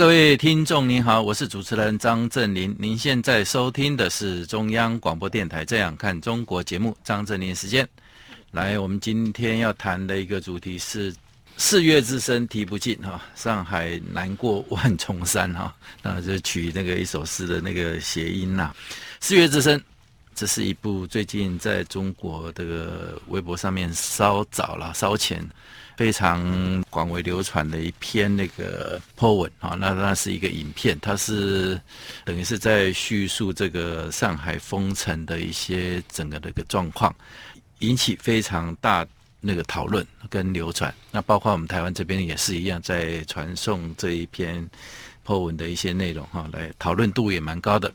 各位听众您好，我是主持人张振林。您现在收听的是中央广播电台《这样看中国》节目，张振林时间。来，我们今天要谈的一个主题是“四月之声啼不尽”哈，上海难过万重山哈，那就取那个一首诗的那个谐音呐。“四月之声”这是一部最近在中国这个微博上面烧早了、烧钱，非常广为流传的一篇那个 po 文啊。那那是一个影片，它是等于是在叙述这个上海封城的一些整个的一个状况。引起非常大那个讨论跟流传，那包括我们台湾这边也是一样，在传送这一篇 po 文的一些内容哈，来讨论度也蛮高的。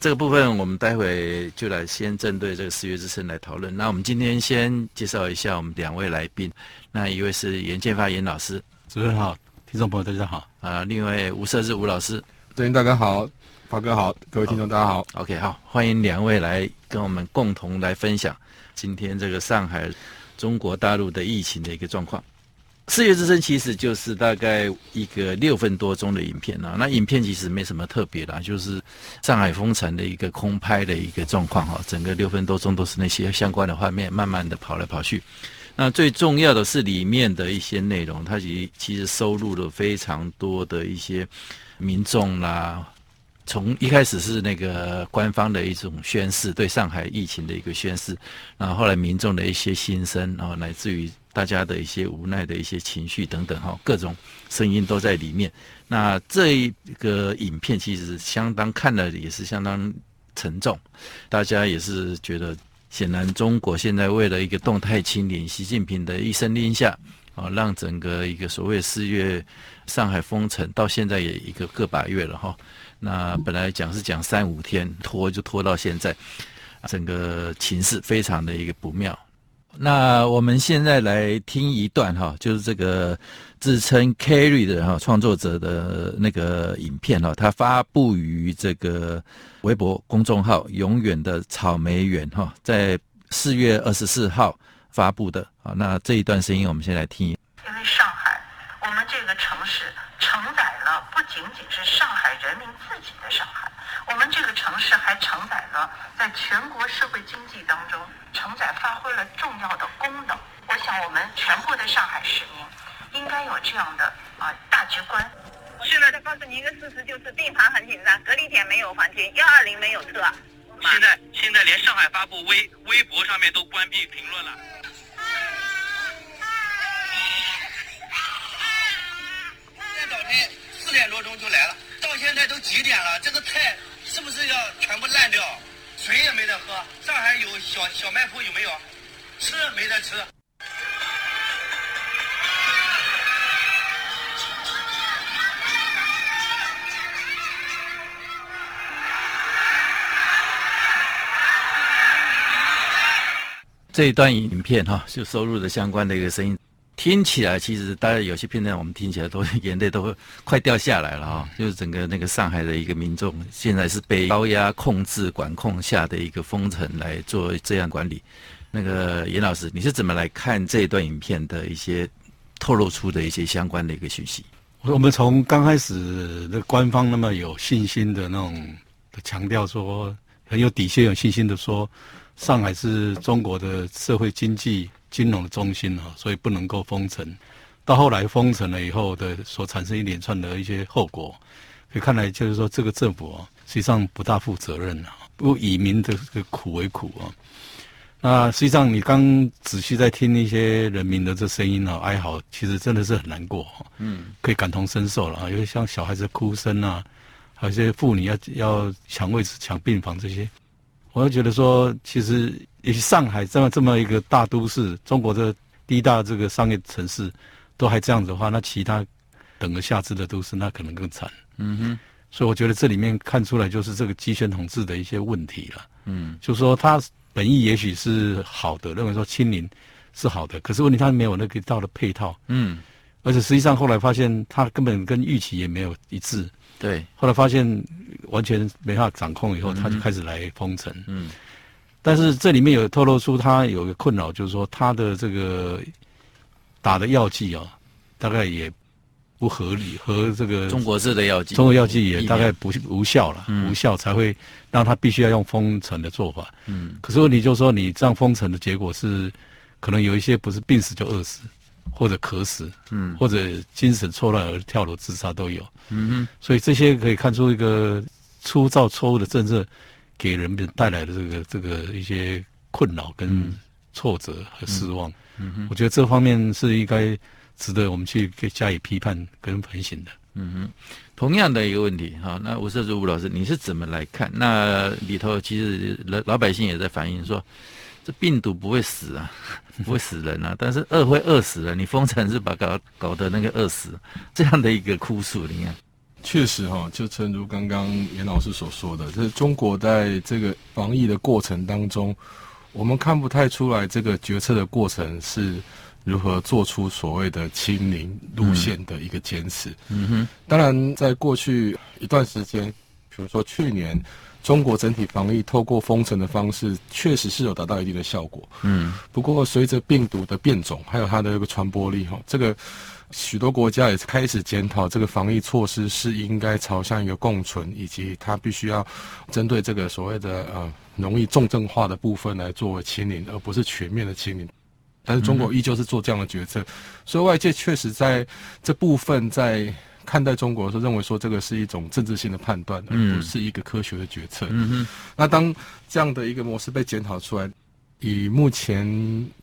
这个部分我们待会就来先针对这个四月之声来讨论。那我们今天先介绍一下我们两位来宾，那一位是严建发严老师，主持人好，听众朋友大家好啊。另外吴瑟致吴老师，这边大家好，发哥好，各位听众大家好。OK 好，欢迎两位来跟我们共同来分享。今天这个上海，中国大陆的疫情的一个状况，四月之声其实就是大概一个六分多钟的影片啊。那影片其实没什么特别的，就是上海封城的一个空拍的一个状况哈。整个六分多钟都是那些相关的画面，慢慢的跑来跑去。那最重要的是里面的一些内容，它其其实收录了非常多的一些民众啦。从一开始是那个官方的一种宣示，对上海疫情的一个宣示，然后后来民众的一些心声，然后乃至于大家的一些无奈的一些情绪等等，哈，各种声音都在里面。那这一个影片其实相当看了也是相当沉重，大家也是觉得，显然中国现在为了一个动态清零，习近平的一声令下，啊，让整个一个所谓四月上海封城到现在也一个个把月了，哈。那本来讲是讲三五天，拖就拖到现在，整个情势非常的一个不妙。那我们现在来听一段哈，就是这个自称 Carry 的哈创作者的那个影片哈，他发布于这个微博公众号“永远的草莓园”哈，在四月二十四号发布的啊。那这一段声音我们先来听。因为上海，我们这个城市仅仅是上海人民自己的。上海，我们这个城市还承载了在全国社会经济当中承载发挥了重要的功能。我想，我们全部的上海市民应该有这样的啊大局观。现在再告诉你一个事实，就是病房很紧张，隔离点没有房间，幺二零没有车。现在现在连上海发布微微博上面都关闭评论了。今天早晨四点多钟就来了。到现在都几点了？这个菜是不是要全部烂掉？水也没得喝。上海有小小卖铺有没有？吃没得吃。这一段影片哈，就收录的相关的一个声音。听起来其实大家有些片段，我们听起来都眼泪都快掉下来了啊！就是整个那个上海的一个民众，现在是被高压控制管控下的一个封城来做这样管理。那个严老师，你是怎么来看这一段影片的一些透露出的一些相关的一个讯息？我们从刚开始的官方那么有信心的那种强调说，很有底线、有信心的说，上海是中国的社会经济。金融的中心啊，所以不能够封城。到后来封城了以后的所产生一连串的一些后果，可以看来就是说这个政府啊，实际上不大负责任啊，不以民的这个苦为苦啊。那实际上你刚仔细在听一些人民的这声音啊，哀嚎，其实真的是很难过。嗯，可以感同身受了啊，因为像小孩子哭声啊，还有一些妇女要要抢位置、抢病房这些。我就觉得说，其实以上海这么这么一个大都市，中国的第一大这个商业城市，都还这样子的话，那其他等而下之的都市，那可能更惨。嗯哼。所以我觉得这里面看出来就是这个集权统治的一些问题了。嗯，就是说他本意也许是好的，认为说清零是好的，可是问题他没有那个道的配套。嗯，而且实际上后来发现他根本跟预期也没有一致。对，后来发现完全没法掌控以后，他就开始来封城。嗯，但是这里面有透露出他有个困扰，就是说他的这个打的药剂啊，大概也。不合理，和这个中国式的药剂，中国药剂也大概不无效了，嗯、无效才会让他必须要用封城的做法。嗯，可是问题就是说，你这样封城的结果是，可能有一些不是病死就饿死，或者渴死，嗯，或者精神错乱而跳楼自杀都有。嗯哼，所以这些可以看出一个粗糙错误的政策给人们带来的这个这个一些困扰跟挫折和失望。嗯，嗯哼，我觉得这方面是应该。值得我们去给加以批判跟反省的。嗯哼，同样的一个问题，哈，那吴瑟主吴老师，你是怎么来看？那里头其实老老百姓也在反映说，这病毒不会死啊，不会死人啊，但是饿会饿死人。你封城是把搞搞得那个饿死，这样的一个哭诉，你看，确实哈，就正如刚刚严老师所说的，就是中国在这个防疫的过程当中，我们看不太出来这个决策的过程是。如何做出所谓的清零路线的一个坚持？嗯哼，当然，在过去一段时间，比如说去年，中国整体防疫透过封城的方式，确实是有达到一定的效果。嗯，不过随着病毒的变种，还有它的一个传播力，哈，这个许多国家也是开始检讨这个防疫措施是应该朝向一个共存，以及它必须要针对这个所谓的呃容易重症化的部分来作为清零，而不是全面的清零。但是中国依旧是做这样的决策，所以外界确实在这部分在看待中国的时候，认为说这个是一种政治性的判断，而不是一个科学的决策。那当这样的一个模式被检讨出来，以目前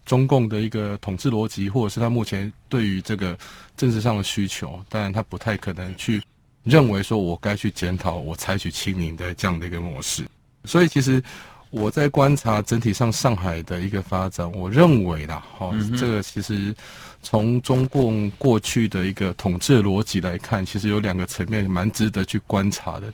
中共的一个统治逻辑，或者是他目前对于这个政治上的需求，当然他不太可能去认为说我该去检讨我采取清零的这样的一个模式。所以其实。我在观察整体上上海的一个发展，我认为啦，哈、嗯，这个其实从中共过去的一个统治逻辑来看，其实有两个层面蛮值得去观察的。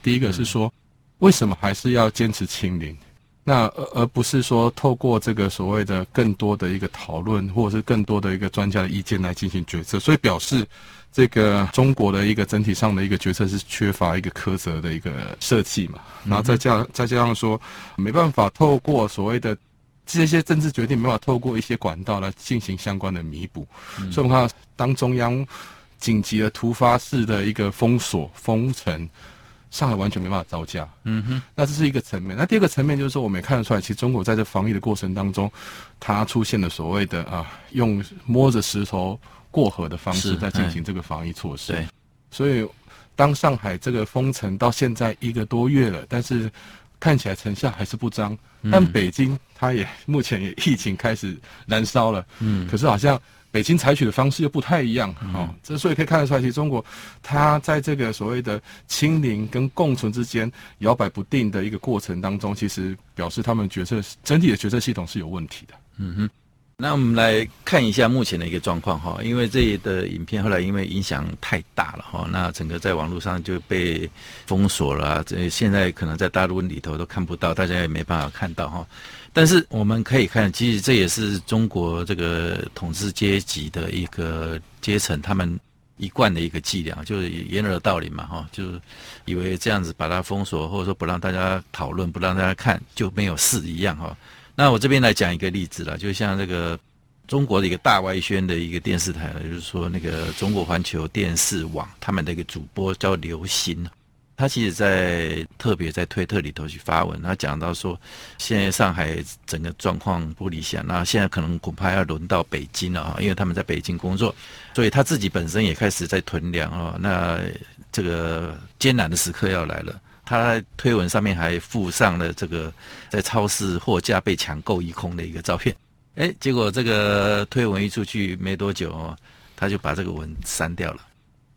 第一个是说，为什么还是要坚持清零？那而而不是说透过这个所谓的更多的一个讨论，或者是更多的一个专家的意见来进行决策，所以表示。这个中国的一个整体上的一个决策是缺乏一个苛责的一个设计嘛，然后再加再加上说，没办法透过所谓的这些政治决定，没办法透过一些管道来进行相关的弥补，所以我们看到当中央紧急的突发式的一个封锁封城，上海完全没办法招架。嗯哼，那这是一个层面。那第二个层面就是说，我们也看得出来，其实中国在这防疫的过程当中，它出现了所谓的啊，用摸着石头。过河的方式在进行这个防疫措施，对，所以当上海这个封城到现在一个多月了，但是看起来成效还是不彰。但北京它也目前也疫情开始燃烧了，嗯，可是好像北京采取的方式又不太一样，哦，这所以可以看得出来，其实中国它在这个所谓的清零跟共存之间摇摆不定的一个过程当中，其实表示他们决策整体的决策系统是有问题的，嗯哼。那我们来看一下目前的一个状况哈，因为这一的影片后来因为影响太大了哈，那整个在网络上就被封锁了，这现在可能在大陆里头都看不到，大家也没办法看到哈。但是我们可以看，其实这也是中国这个统治阶级的一个阶层，他们一贯的一个伎俩，就是掩耳盗铃嘛哈，就是以为这样子把它封锁，或者说不让大家讨论，不让大家看就没有事一样哈。那我这边来讲一个例子啦，就像这个中国的一个大外宣的一个电视台，就是说那个中国环球电视网他们的一个主播叫刘鑫，他其实在特别在推特里头去发文，他讲到说，现在上海整个状况不理想，那现在可能恐怕要轮到北京了啊，因为他们在北京工作，所以他自己本身也开始在囤粮啊，那这个艰难的时刻要来了。他推文上面还附上了这个 在超市货架被抢购一空的一个照片，哎，结果这个推文一出去没多久，他就把这个文删掉了。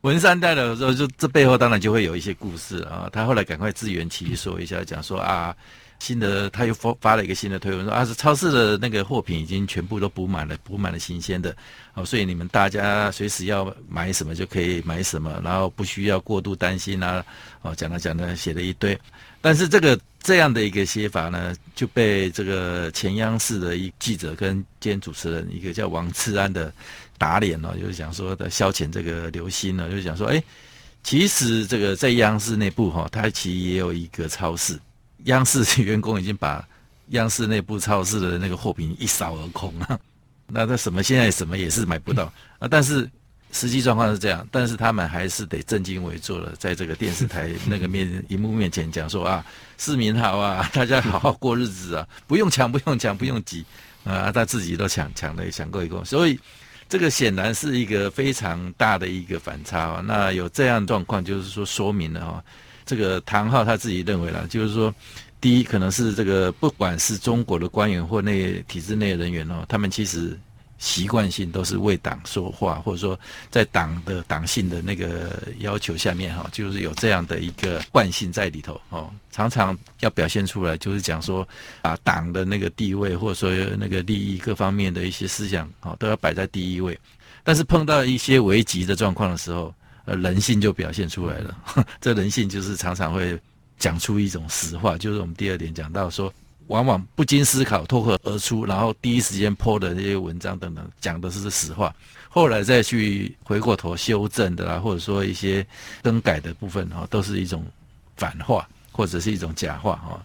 文三代的时候，就这背后当然就会有一些故事啊。他后来赶快自圆其说一下，讲说啊。新的，他又发发了一个新的推文，说啊，是超市的那个货品已经全部都补满了，补满了新鲜的，哦，所以你们大家随时要买什么就可以买什么，然后不需要过度担心啊，哦，讲了讲了，写了一堆，但是这个这样的一个写法呢，就被这个前央视的一记者跟兼主持人一个叫王志安的打脸了，就是讲说的消遣这个刘鑫呢，就是讲说，哎，其实这个在央视内部哈，它其实也有一个超市。央视员工已经把央视内部超市的那个货品一扫而空了，那他什么现在什么也是买不到啊。但是实际状况是这样，但是他们还是得正襟危坐的，在这个电视台那个面荧幕面前讲说啊，市民好啊，大家好好过日子啊，不用抢，不用抢，不用挤啊，他自己都抢抢了抢购一空，所以这个显然是一个非常大的一个反差啊。那有这样状况，就是说说明了哈。这个唐浩他自己认为啦，就是说，第一可能是这个不管是中国的官员或内体制内的人员哦，他们其实习惯性都是为党说话，或者说在党的党性的那个要求下面哈，就是有这样的一个惯性在里头哦，常常要表现出来，就是讲说把党的那个地位或者说那个利益各方面的一些思想哦，都要摆在第一位，但是碰到一些危急的状况的时候。人性就表现出来了。这人性就是常常会讲出一种实话，就是我们第二点讲到说，往往不经思考脱口而出，然后第一时间 po 的那些文章等等，讲的是实话，后来再去回过头修正的啦，或者说一些更改的部分哈，都是一种反话或者是一种假话哈。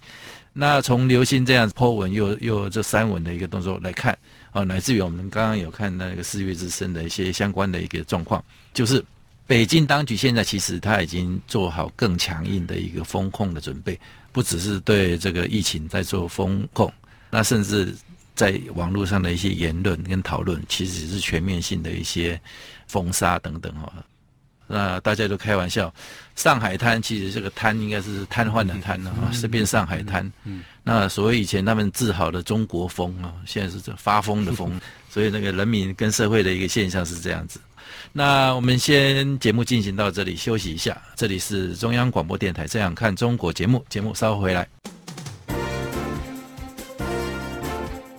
那从刘鑫这样 po 文又又这删文的一个动作来看啊，乃至于我们刚刚有看那个四月之声的一些相关的一个状况，就是。北京当局现在其实他已经做好更强硬的一个风控的准备，不只是对这个疫情在做风控，那甚至在网络上的一些言论跟讨论，其实是全面性的一些封杀等等哈。那大家都开玩笑，上海滩其实这个滩应该是瘫痪的瘫了啊，是变上海滩。嗯，那所谓以前他们治好的中国风啊，现在是这发疯的疯，所以那个人民跟社会的一个现象是这样子。那我们先节目进行到这里，休息一下。这里是中央广播电台《这样看中国》节目，节目稍后回来。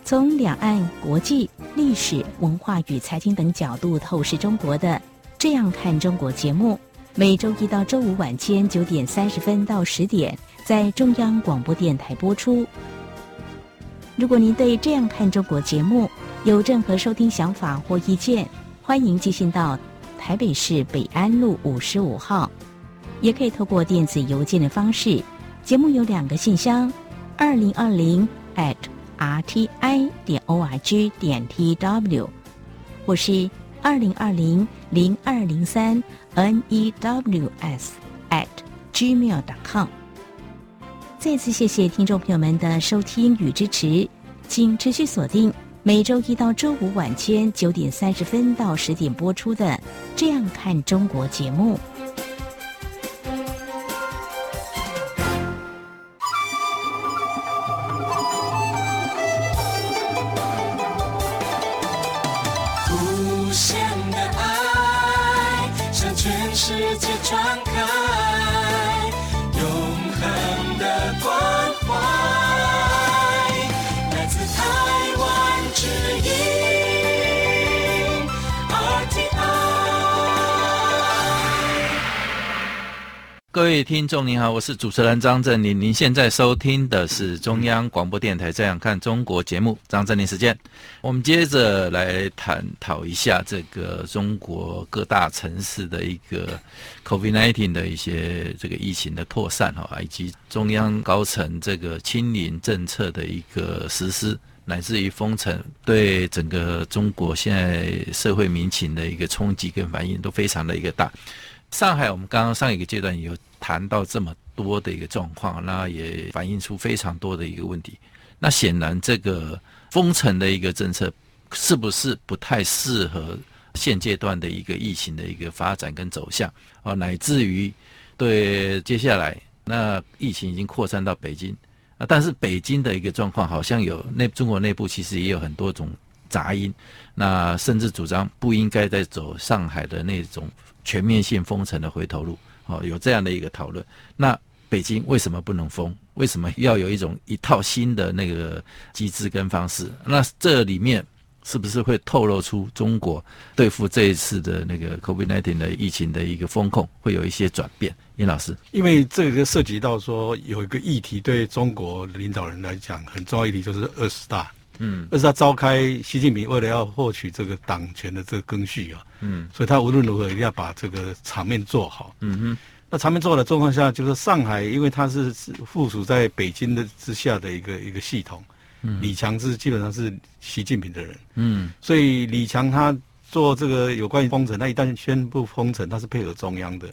从两岸、国际、历史文化与财经等角度透视中国的《这样看中国》节目，每周一到周五晚间九点三十分到十点在中央广播电台播出。如果您对《这样看中国》节目有任何收听想法或意见，欢迎寄信到台北市北安路五十五号，也可以透过电子邮件的方式。节目有两个信箱：二零二零 at rti 点 org 点 tw，或是二零二零零二零三 news at gmail.com。再次谢谢听众朋友们的收听与支持，请持续锁定。每周一到周五晚间九点三十分到十点播出的《这样看中国》节目。各位听众您好，我是主持人张正霖。您现在收听的是中央广播电台《这样看中国》节目，张正霖时间。我们接着来探讨一下这个中国各大城市的一个 COVID-19 的一些这个疫情的扩散哈，以及中央高层这个清零政策的一个实施，乃至于封城，对整个中国现在社会民情的一个冲击跟反应都非常的一个大。上海，我们刚刚上一个阶段有谈到这么多的一个状况，那也反映出非常多的一个问题。那显然，这个封城的一个政策是不是不太适合现阶段的一个疫情的一个发展跟走向啊？乃至于对接下来，那疫情已经扩散到北京啊，但是北京的一个状况好像有内中国内部其实也有很多种杂音，那甚至主张不应该再走上海的那种。全面性封城的回头路。哦，有这样的一个讨论。那北京为什么不能封？为什么要有一种一套新的那个机制跟方式？那这里面是不是会透露出中国对付这一次的那个 COVID-19 的疫情的一个风控会有一些转变？颜老师，因为这个涉及到说有一个议题对中国领导人来讲很重要议题，就是二十大。嗯，而是他召开，习近平为了要获取这个党权的这个更续啊，嗯，所以他无论如何一定要把这个场面做好。嗯哼。那场面做好的状况下，就是上海，因为它是附属在北京的之下的一个一个系统。嗯。李强是基本上是习近平的人。嗯。所以李强他做这个有关于封城，他一旦宣布封城，他是配合中央的。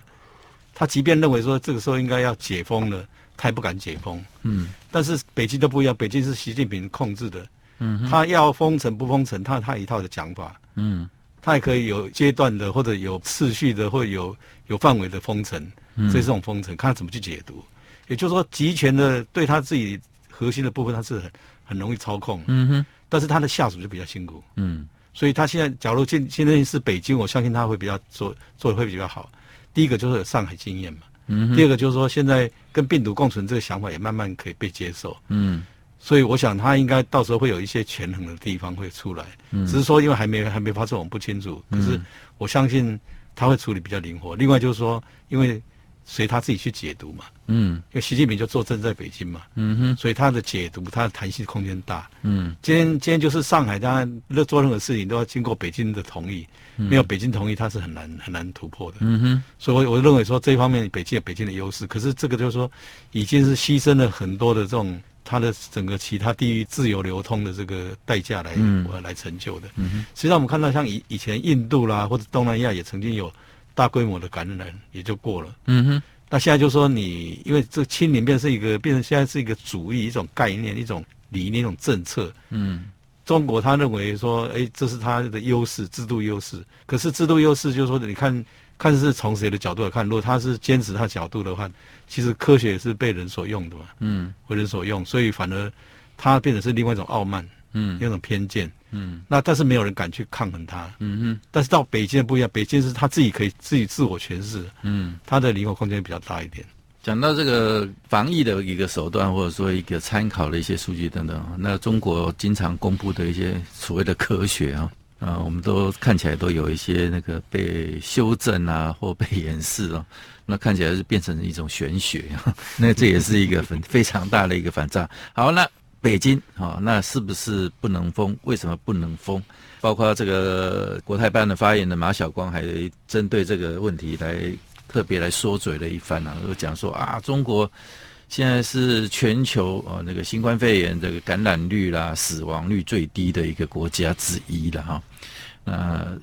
他即便认为说这个时候应该要解封了，他也不敢解封。嗯。但是北京都不一样，北京是习近平控制的。嗯。他要封城不封城，他他一套的讲法。嗯。他也可以有阶段的，或者有次序的，或者有有范围的封城。所以这种封城，看他怎么去解读。也就是说，集权的对他自己核心的部分，他是很很容易操控。嗯哼。但是他的下属就比较辛苦。嗯。所以他现在，假如现现在是北京，我相信他会比较做做的会比较好。第一个就是有上海经验嘛。嗯。第二个就是说，现在跟病毒共存这个想法也慢慢可以被接受。嗯。所以我想他应该到时候会有一些权衡的地方会出来。嗯。只是说，因为还没还没发生，我们不清楚。可是我相信他会处理比较灵活。另外就是说，因为。随他自己去解读嘛，嗯，因为习近平就坐镇在北京嘛，嗯哼，所以他的解读，他的弹性空间大，嗯，今天今天就是上海，他做任何事情都要经过北京的同意，嗯、没有北京同意，他是很难很难突破的，嗯哼，所以我我认为说这一方面北京有北京的优势，可是这个就是说已经是牺牲了很多的这种他的整个其他地域自由流通的这个代价来、嗯、来成就的，嗯哼，实际上我们看到像以以前印度啦或者东南亚也曾经有。大规模的感染也就过了，嗯哼。那现在就说你，因为这清零变是一个，变成现在是一个主义、一种概念、一种理念、一种政策。嗯，中国他认为说，哎，这是他的优势，制度优势。可是制度优势就是说，你看看是从谁的角度来看，如果他是坚持他角度的话，其实科学也是被人所用的嘛。嗯，为人所用，所以反而他变成是另外一种傲慢，嗯，一种偏见。嗯，那但是没有人敢去抗衡他。嗯哼，但是到北京不一样，北京是他自己可以自己自我诠释。嗯，他的灵活空间比较大一点。讲到这个防疫的一个手段，或者说一个参考的一些数据等等，那中国经常公布的一些所谓的科学啊，啊，我们都看起来都有一些那个被修正啊，或被掩饰啊，那看起来是变成一种玄学啊，那这也是一个很非常大的一个反差。好，那。北京啊，那是不是不能封？为什么不能封？包括这个国台办的发言人马晓光还针对这个问题来特别来说嘴了一番啊，就讲说啊，中国现在是全球啊那个新冠肺炎这个感染率啦、死亡率最低的一个国家之一了哈。那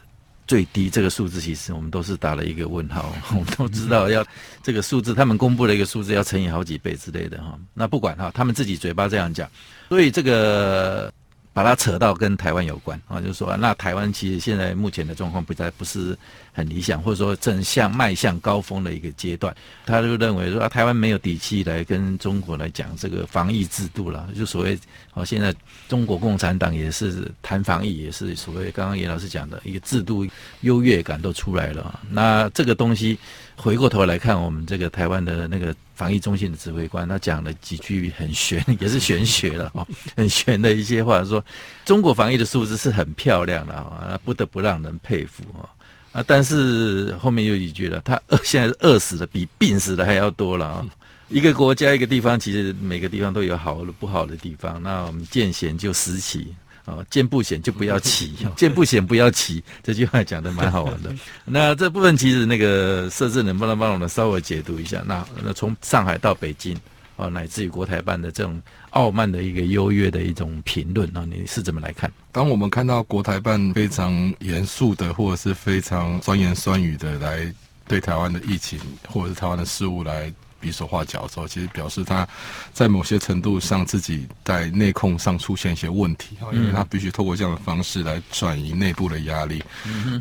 最低这个数字，其实我们都是打了一个问号。我们都知道，要这个数字，他们公布了一个数字，要乘以好几倍之类的哈。那不管哈，他们自己嘴巴这样讲，所以这个。把它扯到跟台湾有关啊，就是说，那台湾其实现在目前的状况不在不是很理想，或者说正向迈向高峰的一个阶段。他就认为说，啊，台湾没有底气来跟中国来讲这个防疫制度了，就所谓哦，现在中国共产党也是谈防疫，也是所谓刚刚严老师讲的一个制度优越感都出来了。那这个东西。回过头来看，我们这个台湾的那个防疫中心的指挥官，他讲了几句很玄，也是玄学了 哦，很玄的一些话，说中国防疫的数字是很漂亮的啊，不得不让人佩服啊啊！但是后面又一句了，他饿现在饿死的比病死的还要多了啊！一个国家一个地方，其实每个地方都有好的不好的地方，那我们见贤就时齐。哦，见不险就不要骑，见不险不要骑，这句话讲的蛮好玩的。那这部分其实那个设置能不能帮我们稍微解读一下？那那从上海到北京，哦，乃至于国台办的这种傲慢的一个优越的一种评论，啊，你是怎么来看？当我们看到国台办非常严肃的，或者是非常酸言酸语的来对台湾的疫情，或者是台湾的事物来。比手画脚的时候，其实表示他在某些程度上自己在内控上出现一些问题啊，因为他必须透过这样的方式来转移内部的压力。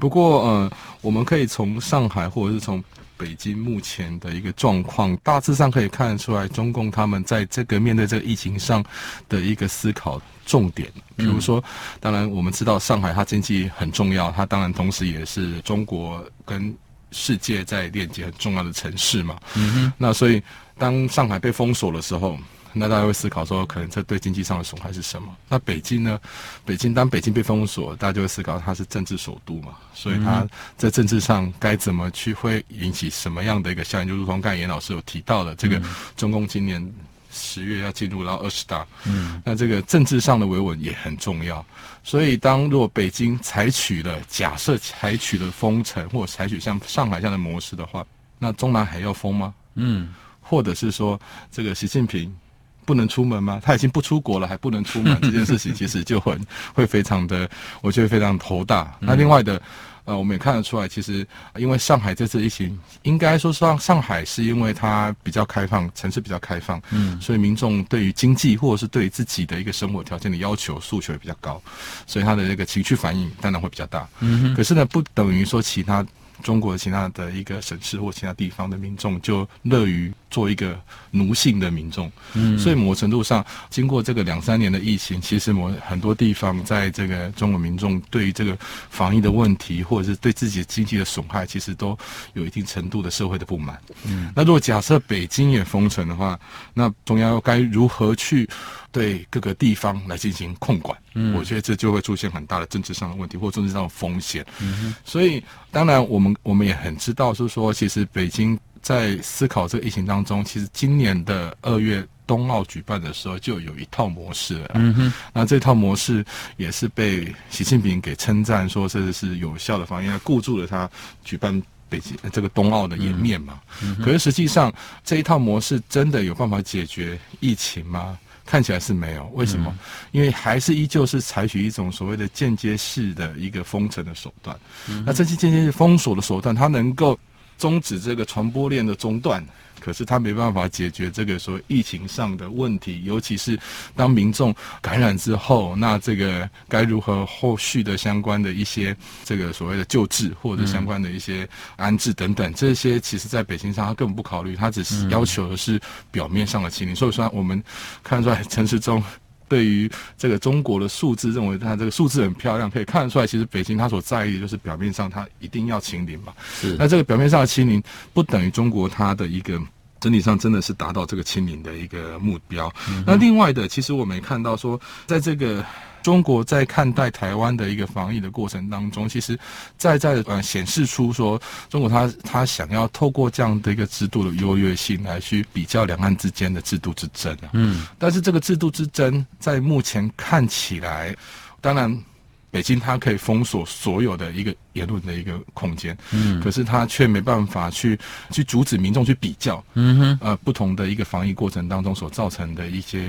不过，呃，我们可以从上海或者是从北京目前的一个状况，大致上可以看得出来，中共他们在这个面对这个疫情上的一个思考重点。比如说，当然我们知道上海它经济很重要，它当然同时也是中国跟世界在链接很重要的城市嘛。嗯哼，那所以当上海被封锁的时候。那大家会思考说，可能这对经济上的损害是什么？那北京呢？北京当北京被封锁，大家就会思考它是政治首都嘛，所以它在政治上该怎么去，会引起什么样的一个效应？就如同刚才严老师有提到的，这个中共今年十月要进入到二十大，嗯，那这个政治上的维稳也很重要。所以，当若北京采取了假设采取了封城，或者采取像上海这样的模式的话，那中南海要封吗？嗯，或者是说这个习近平？不能出门吗？他已经不出国了，还不能出门，这件事情其实就很 会非常的，我觉得非常头大。那另外的，呃，我们也看得出来，其实因为上海这次疫情，应该说上上海是因为它比较开放，城市比较开放，嗯，所以民众对于经济或者是对于自己的一个生活条件的要求诉求也比较高，所以他的这个情绪反应当然会比较大。嗯，可是呢，不等于说其他。中国其他的一个省市或其他地方的民众就乐于做一个奴性的民众，嗯，所以某程度上，经过这个两三年的疫情，其实某很多地方在这个中国民众对于这个防疫的问题，或者是对自己经济的损害，其实都有一定程度的社会的不满。嗯，那如果假设北京也封城的话，那中央该如何去？对各个地方来进行控管，嗯，我觉得这就会出现很大的政治上的问题或政治上的风险。嗯，所以当然我们我们也很知道，就是说，其实北京在思考这个疫情当中，其实今年的二月冬奥举办的时候就有一套模式了。嗯哼，那这套模式也是被习近平给称赞说这是有效的防疫，固住了他举办北京这个冬奥的颜面嘛。嗯，可是实际上这一套模式真的有办法解决疫情吗？看起来是没有，为什么？嗯、因为还是依旧是采取一种所谓的间接式的一个封城的手段。嗯、那这些间接式封锁的手段，它能够终止这个传播链的中断。可是他没办法解决这个所谓疫情上的问题，尤其是当民众感染之后，那这个该如何后续的相关的一些这个所谓的救治或者相关的一些安置等等，这些其实在北京上他根本不考虑，他只是要求的是表面上的清零。所以说我们看出来陈时中。对于这个中国的数字，认为它这个数字很漂亮，可以看得出来，其实北京它所在意的就是表面上它一定要清零嘛。是。那这个表面上的清零，不等于中国它的一个整体上真的是达到这个清零的一个目标。嗯。那另外的，其实我们也看到说，在这个。中国在看待台湾的一个防疫的过程当中，其实在在呃显示出说，中国他他想要透过这样的一个制度的优越性来去比较两岸之间的制度之争啊。嗯，但是这个制度之争在目前看起来，当然。北京它可以封锁所有的一个言论的一个空间，嗯，可是它却没办法去去阻止民众去比较，嗯哼，呃，不同的一个防疫过程当中所造成的一些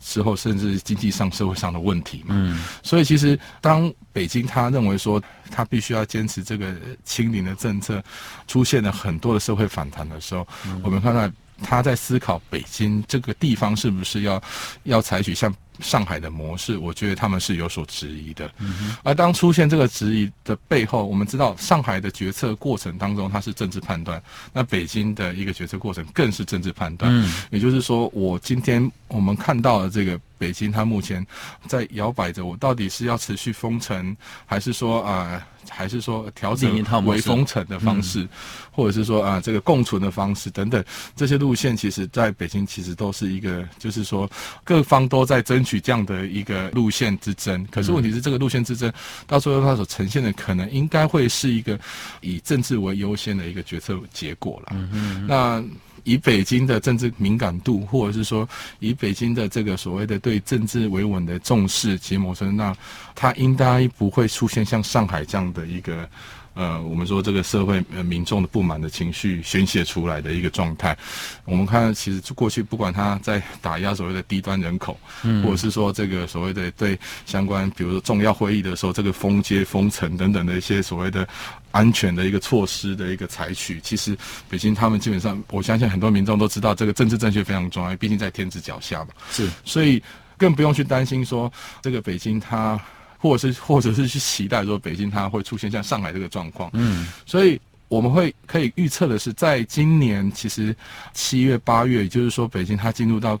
之后甚至经济上社会上的问题嘛，嗯，所以其实当北京他认为说他必须要坚持这个清零的政策，出现了很多的社会反弹的时候，嗯，我们看到他在思考北京这个地方是不是要要采取像。上海的模式，我觉得他们是有所质疑的。嗯、而当出现这个质疑的背后，我们知道上海的决策过程当中，它是政治判断；那北京的一个决策过程更是政治判断。嗯，也就是说，我今天我们看到了这个北京，它目前在摇摆着，我到底是要持续封城，还是说啊？呃还是说调整为封城的方式，或者是说啊这个共存的方式等等这些路线，其实在北京其实都是一个，就是说各方都在争取这样的一个路线之争。可是问题是，这个路线之争到最后它所呈现的可能应该会是一个以政治为优先的一个决策结果了。嗯嗯那。以北京的政治敏感度，或者是说以北京的这个所谓的对政治维稳的重视，其实某程度上，它应该不会出现像上海这样的一个。呃，我们说这个社会呃民众的不满的情绪宣泄出来的一个状态，我们看其实过去不管他在打压所谓的低端人口，嗯，或者是说这个所谓的对相关比如说重要会议的时候，这个封街封城等等的一些所谓的安全的一个措施的一个采取，其实北京他们基本上，我相信很多民众都知道这个政治正确非常重要，毕竟在天子脚下嘛，是，所以更不用去担心说这个北京它。或者是，或者是去期待说北京它会出现像上海这个状况，嗯，所以我们会可以预测的是，在今年其实七月八月，也就是说北京它进入到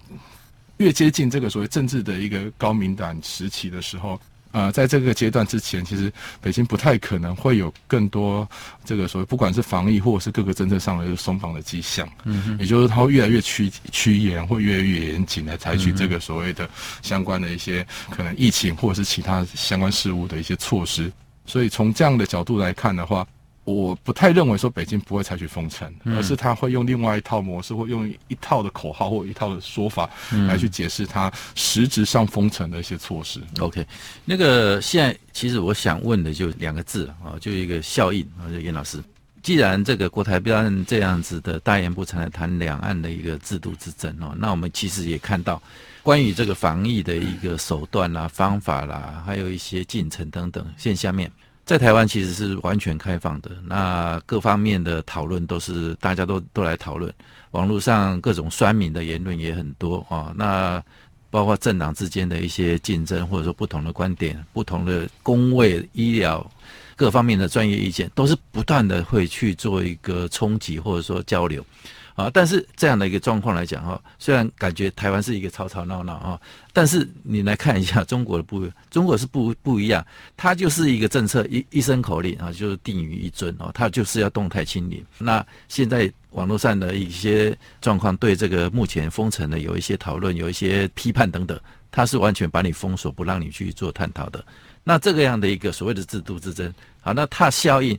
越接近这个所谓政治的一个高敏感时期的时候，呃，在这个阶段之前，其实北京不太可能会有更多这个所谓不管是防疫或者是各个政策上的松绑的迹象。嗯哼，也就是它会越来越趋趋严，会越来越严谨来采取这个所谓的相关的一些可能疫情或者是其他相关事务的一些措施。所以从这样的角度来看的话，我不太认为说北京不会采取封城，而是他会用另外一套模式，或用一套的口号或一套的说法来去解释他实质上封城的一些措施。OK，那个现在其实我想问的就两个字啊，就一个效应啊，就严老师，既然这个国台办这样子的大言不惭来谈两岸的一个制度之争哦，那我们其实也看到关于这个防疫的一个手段啦、方法啦，还有一些进程等等现下面。在台湾其实是完全开放的，那各方面的讨论都是大家都都来讨论，网络上各种酸民的言论也很多啊。那包括政党之间的一些竞争，或者说不同的观点、不同的公卫、医疗各方面的专业意见，都是不断的会去做一个冲击或者说交流。啊，但是这样的一个状况来讲哈，虽然感觉台湾是一个吵吵闹闹啊，但是你来看一下中国的不，中国是不不一样，它就是一个政策一一声口令啊，就是定于一尊哦，它就是要动态清零。那现在网络上的一些状况，对这个目前封城的有一些讨论，有一些批判等等，它是完全把你封锁，不让你去做探讨的。那这个样的一个所谓的制度之争，好，那它效应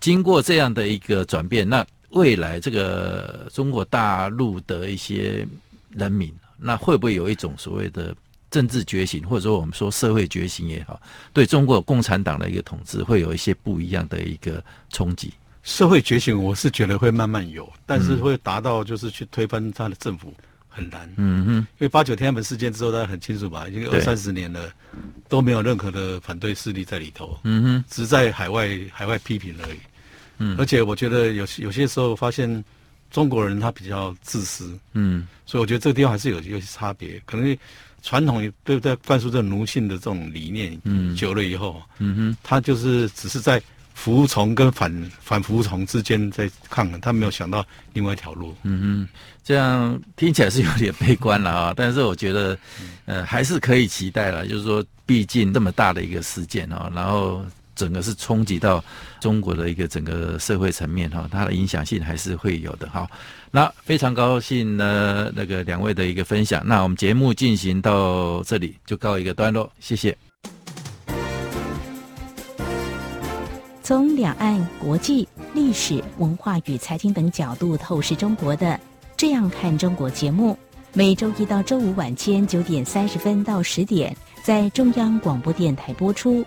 经过这样的一个转变，那。未来这个中国大陆的一些人民，那会不会有一种所谓的政治觉醒，或者说我们说社会觉醒也好，对中国共产党的一个统治会有一些不一样的一个冲击？社会觉醒，我是觉得会慢慢有，但是会达到就是去推翻他的政府很难。嗯哼，因为八九天安门事件之后，大家很清楚吧？已经二三十年了，都没有任何的反对势力在里头。嗯哼，只是在海外海外批评而已。嗯，而且我觉得有有些时候发现中国人他比较自私，嗯，所以我觉得这个地方还是有有些差别。可能传统对不对？灌输这种奴性的这种理念，嗯，久了以后，嗯哼，他就是只是在服从跟反反服从之间在抗衡，他没有想到另外一条路。嗯哼，这样听起来是有点悲观了啊，但是我觉得，呃，还是可以期待了。就是说，毕竟这么大的一个事件啊，然后。整个是冲击到中国的一个整个社会层面哈，它的影响性还是会有的哈。那非常高兴呢，那个两位的一个分享。那我们节目进行到这里就告一个段落，谢谢。从两岸国际、历史文化与财经等角度透视中国的《这样看中国》节目，每周一到周五晚间九点三十分到十点在中央广播电台播出。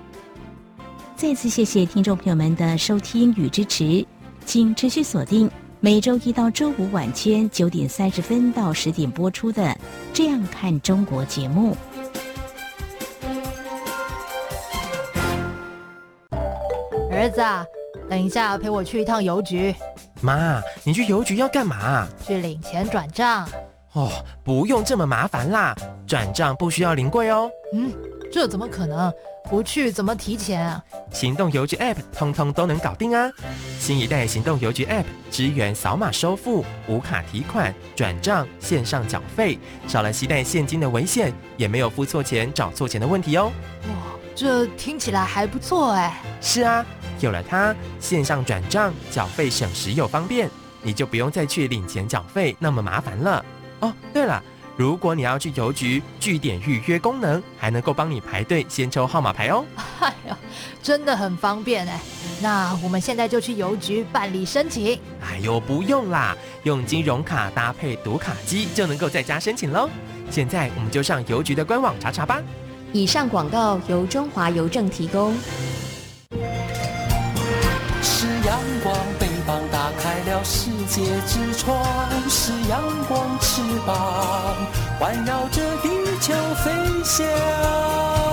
再次谢谢听众朋友们的收听与支持，请持续锁定每周一到周五晚间九点三十分到十点播出的《这样看中国》节目。儿子啊，等一下陪我去一趟邮局。妈，你去邮局要干嘛？去领钱转账。哦，不用这么麻烦啦，转账不需要临柜哦。嗯，这怎么可能？不去怎么提钱啊？行动邮局 App 通通都能搞定啊！新一代行动邮局 App 支援扫码收付、无卡提款、转账、线上缴费，少了携带现金的危险，也没有付错钱、找错钱的问题哦。哇，这听起来还不错哎。是啊，有了它，线上转账缴费省时又方便，你就不用再去领钱缴费那么麻烦了。哦，对了。如果你要去邮局，据点预约功能还能够帮你排队先抽号码牌哦。哎呀，真的很方便哎！那我们现在就去邮局办理申请。哎呦，不用啦，用金融卡搭配读卡机就能够在家申请喽。现在我们就上邮局的官网查查吧。以上广告由中华邮政提供。界之窗，是阳光翅膀环绕着地球飞翔。